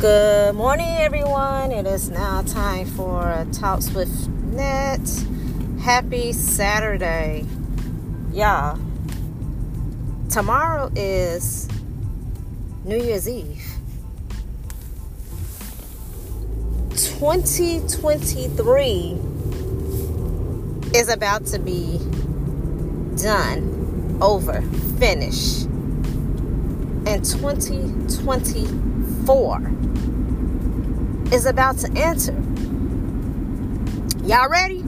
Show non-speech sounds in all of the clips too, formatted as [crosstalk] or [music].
Good morning, everyone. It is now time for Talks with Net. Happy Saturday, y'all. Tomorrow is New Year's Eve. 2023 is about to be done, over, finished. And 2024 is about to enter. Y'all ready?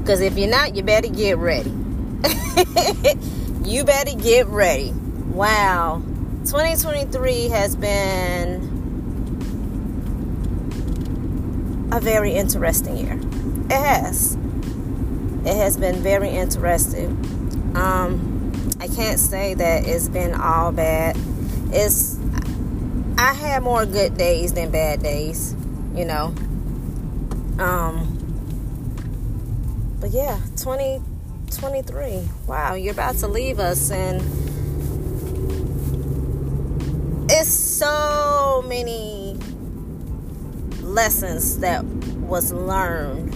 Because if you're not, you better get ready. [laughs] you better get ready. Wow. 2023 has been a very interesting year. It has. It has been very interesting. Um, I can't say that it's been all bad. It's I had more good days than bad days, you know. Um, but yeah, 2023. wow, you're about to leave us, and it's so many lessons that was learned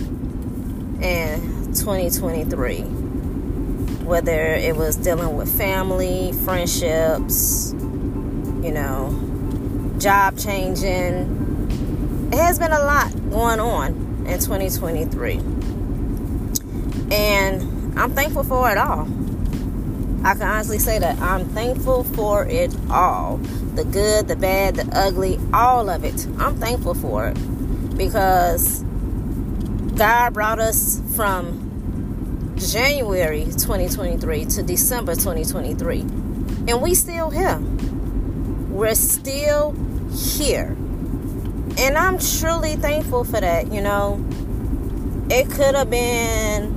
in 2023 whether it was dealing with family friendships you know job changing. It has been a lot going on in 2023. And I'm thankful for it all. I can honestly say that I'm thankful for it all the good, the bad, the ugly, all of it. I'm thankful for it because God brought us from January 2023 to December 2023, and we still here. We're still here. And I'm truly thankful for that, you know. It could have been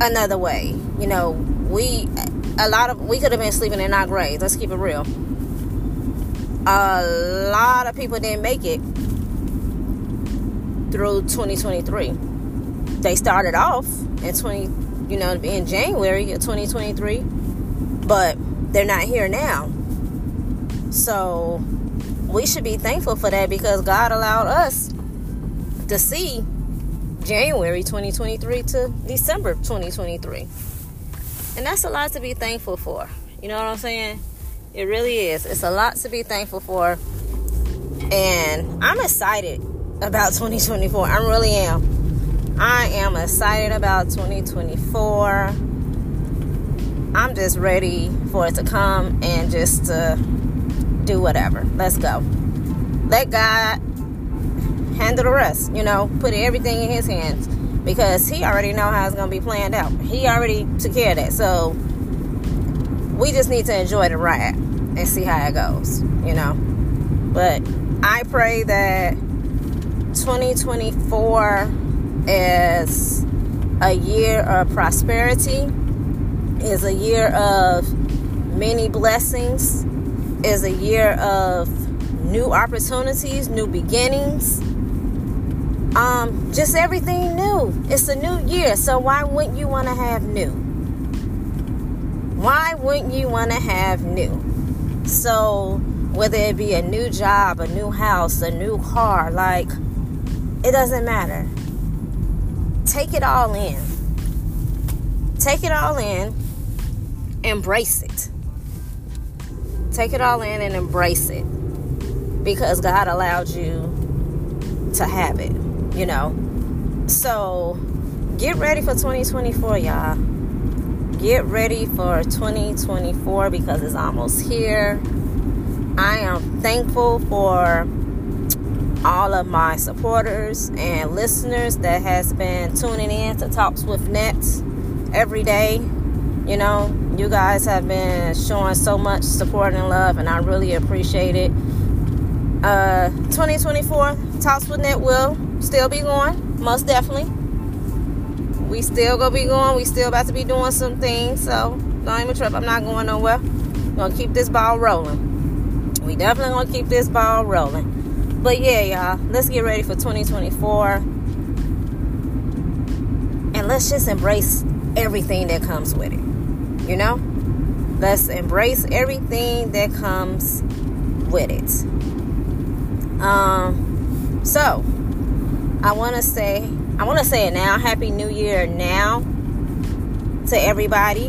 another way. You know, we a lot of we could have been sleeping in our graves. Let's keep it real. A lot of people didn't make it through 2023. They started off in 20, you know, in January of 2023, but they're not here now. So we should be thankful for that because God allowed us to see January 2023 to December 2023. And that's a lot to be thankful for. You know what I'm saying? It really is. It's a lot to be thankful for. And I'm excited about 2024. I really am. I am excited about 2024. I'm just ready for it to come and just to do whatever. Let's go. Let God handle the rest. You know, put everything in His hands because He already know how it's gonna be planned out. He already took care of that. So we just need to enjoy the ride and see how it goes. You know, but I pray that 2024 is a year of prosperity, is a year of many blessings is a year of new opportunities, new beginnings. Um, just everything new. It's a new year, so why wouldn't you want to have new? Why wouldn't you want to have new? So, whether it be a new job, a new house, a new car, like, it doesn't matter. Take it all in. Take it all in, embrace it Take it all in and embrace it because God allowed you to have it, you know. So get ready for 2024, y'all. Get ready for 2024 because it's almost here. I am thankful for all of my supporters and listeners that has been tuning in to Talks with Nets every day. You know, you guys have been showing so much support and love, and I really appreciate it. Uh, 2024 Talks with Net will still be going, most definitely. We still gonna be going. We still about to be doing some things, so don't even trip. I'm not going nowhere. Gonna keep this ball rolling. We definitely gonna keep this ball rolling. But yeah, y'all, let's get ready for 2024, and let's just embrace everything that comes with it. You know? Let's embrace everything that comes with it. Um, so I want to say, I want to say it now. Happy New Year now to everybody.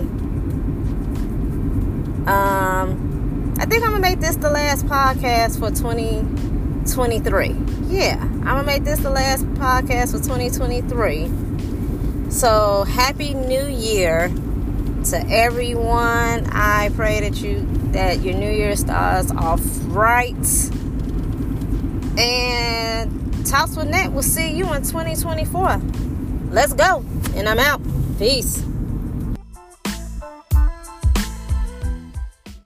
Um, I think I'm gonna make this the last podcast for 2023. Yeah, I'm gonna make this the last podcast for 2023. So happy New Year to everyone. I pray that you that your New Year starts off right. And Talks with Net will see you in 2024. Let's go. And I'm out. Peace.